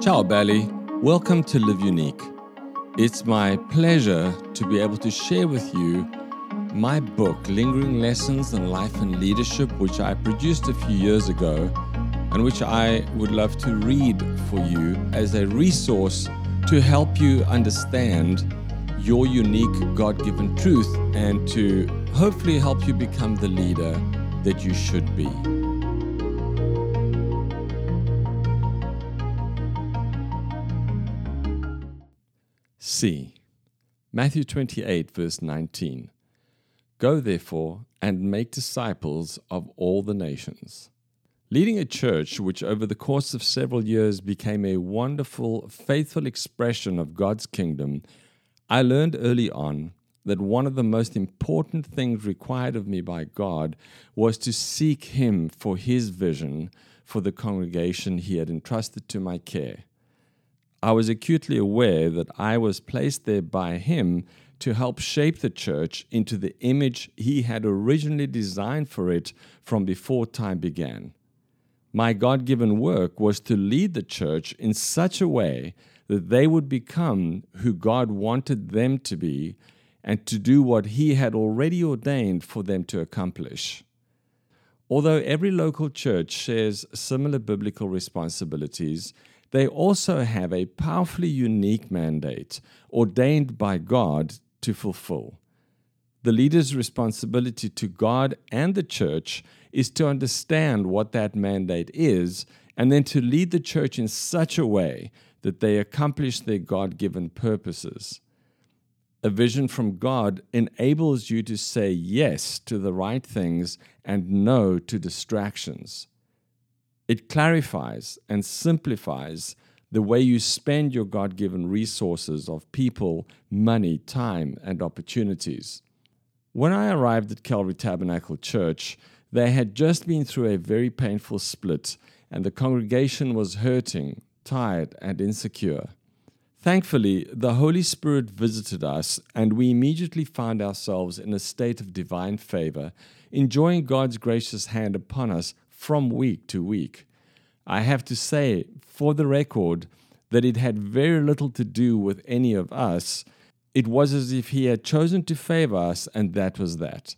Ciao, Belly. Welcome to Live Unique. It's my pleasure to be able to share with you my book, Lingering Lessons in Life and Leadership, which I produced a few years ago and which I would love to read for you as a resource to help you understand your unique God given truth and to hopefully help you become the leader that you should be. See. Matthew 28, verse 19. Go therefore and make disciples of all the nations. Leading a church which over the course of several years became a wonderful, faithful expression of God's kingdom, I learned early on that one of the most important things required of me by God was to seek Him for His vision for the congregation He had entrusted to my care. I was acutely aware that I was placed there by Him to help shape the church into the image He had originally designed for it from before time began. My God given work was to lead the church in such a way that they would become who God wanted them to be and to do what He had already ordained for them to accomplish. Although every local church shares similar biblical responsibilities, they also have a powerfully unique mandate ordained by God to fulfill. The leader's responsibility to God and the church is to understand what that mandate is and then to lead the church in such a way that they accomplish their God given purposes. A vision from God enables you to say yes to the right things and no to distractions. It clarifies and simplifies the way you spend your God given resources of people, money, time, and opportunities. When I arrived at Calvary Tabernacle Church, they had just been through a very painful split, and the congregation was hurting, tired, and insecure. Thankfully, the Holy Spirit visited us, and we immediately found ourselves in a state of divine favor, enjoying God's gracious hand upon us from week to week. I have to say, for the record, that it had very little to do with any of us. It was as if He had chosen to favor us, and that was that.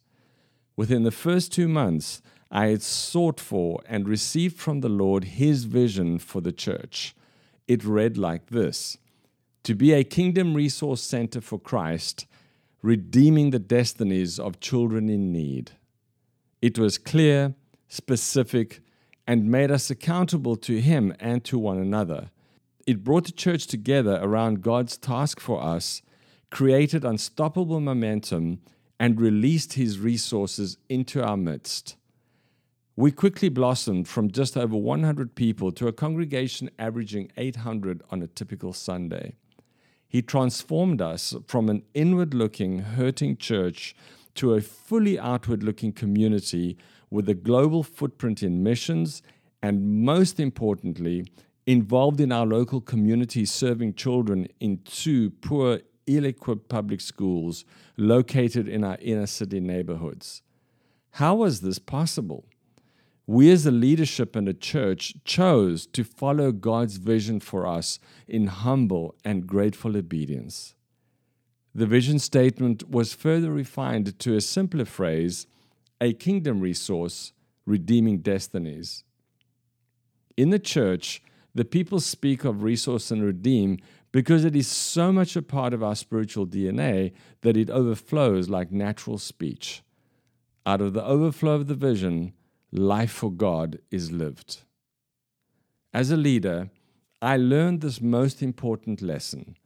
Within the first two months, I had sought for and received from the Lord His vision for the church. It read like this To be a kingdom resource center for Christ, redeeming the destinies of children in need. It was clear specific, and made us accountable to Him and to one another. It brought the church together around God's task for us, created unstoppable momentum, and released His resources into our midst. We quickly blossomed from just over 100 people to a congregation averaging 800 on a typical Sunday. He transformed us from an inward looking, hurting church to a fully outward looking community with a global footprint in missions and, most importantly, involved in our local community serving children in two poor, ill equipped public schools located in our inner city neighborhoods. How was this possible? We, as a leadership and a church, chose to follow God's vision for us in humble and grateful obedience. The vision statement was further refined to a simpler phrase a kingdom resource, redeeming destinies. In the church, the people speak of resource and redeem because it is so much a part of our spiritual DNA that it overflows like natural speech. Out of the overflow of the vision, life for God is lived. As a leader, I learned this most important lesson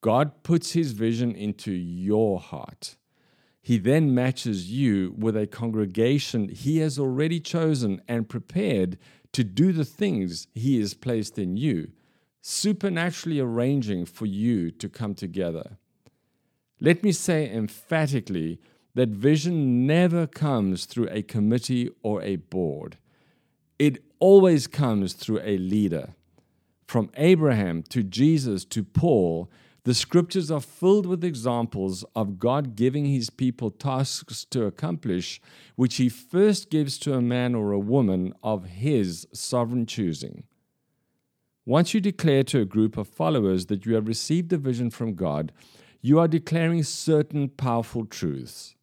God puts his vision into your heart. He then matches you with a congregation he has already chosen and prepared to do the things he has placed in you, supernaturally arranging for you to come together. Let me say emphatically that vision never comes through a committee or a board. It always comes through a leader. From Abraham to Jesus to Paul, The scriptures are filled with examples of God giving his people tasks to accomplish, which he first gives to a man or a woman of his sovereign choosing. Once you declare to a group of followers that you have received a vision from God, you are declaring certain powerful truths.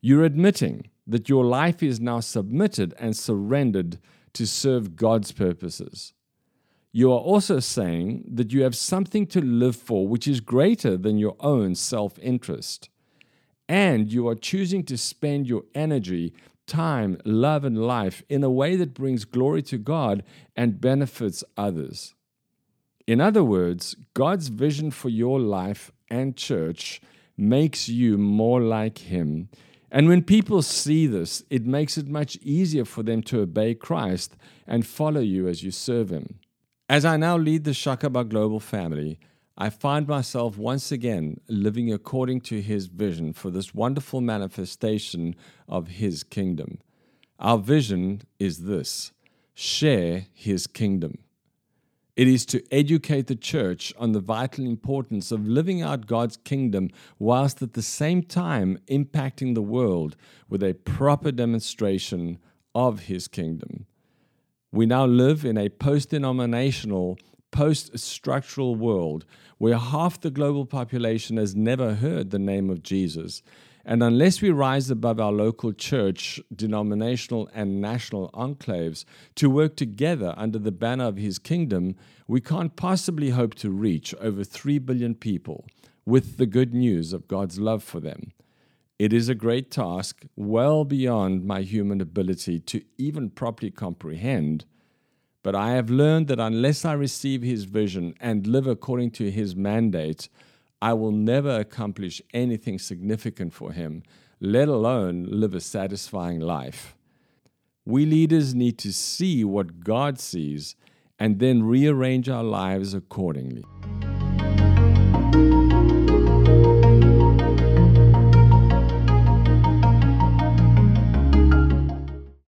You're admitting that your life is now submitted and surrendered to serve God's purposes you are also saying that you have something to live for which is greater than your own self interest. And you are choosing to spend your energy, time, love, and life in a way that brings glory to God and benefits others. In other words, God's vision for your life and church makes you more like Him. And when people see this, it makes it much easier for them to obey Christ and follow you as you serve Him. As I now lead the Shakaba Global family, I find myself once again living according to His vision for this wonderful manifestation of His kingdom. Our vision is this share His kingdom. It is to educate the church on the vital importance of living out God's kingdom whilst at the same time impacting the world with a proper demonstration of His kingdom. We now live in a post denominational, post structural world where half the global population has never heard the name of Jesus. And unless we rise above our local church, denominational, and national enclaves to work together under the banner of His kingdom, we can't possibly hope to reach over 3 billion people with the good news of God's love for them. It is a great task, well beyond my human ability to even properly comprehend. But I have learned that unless I receive His vision and live according to His mandate, I will never accomplish anything significant for Him, let alone live a satisfying life. We leaders need to see what God sees and then rearrange our lives accordingly.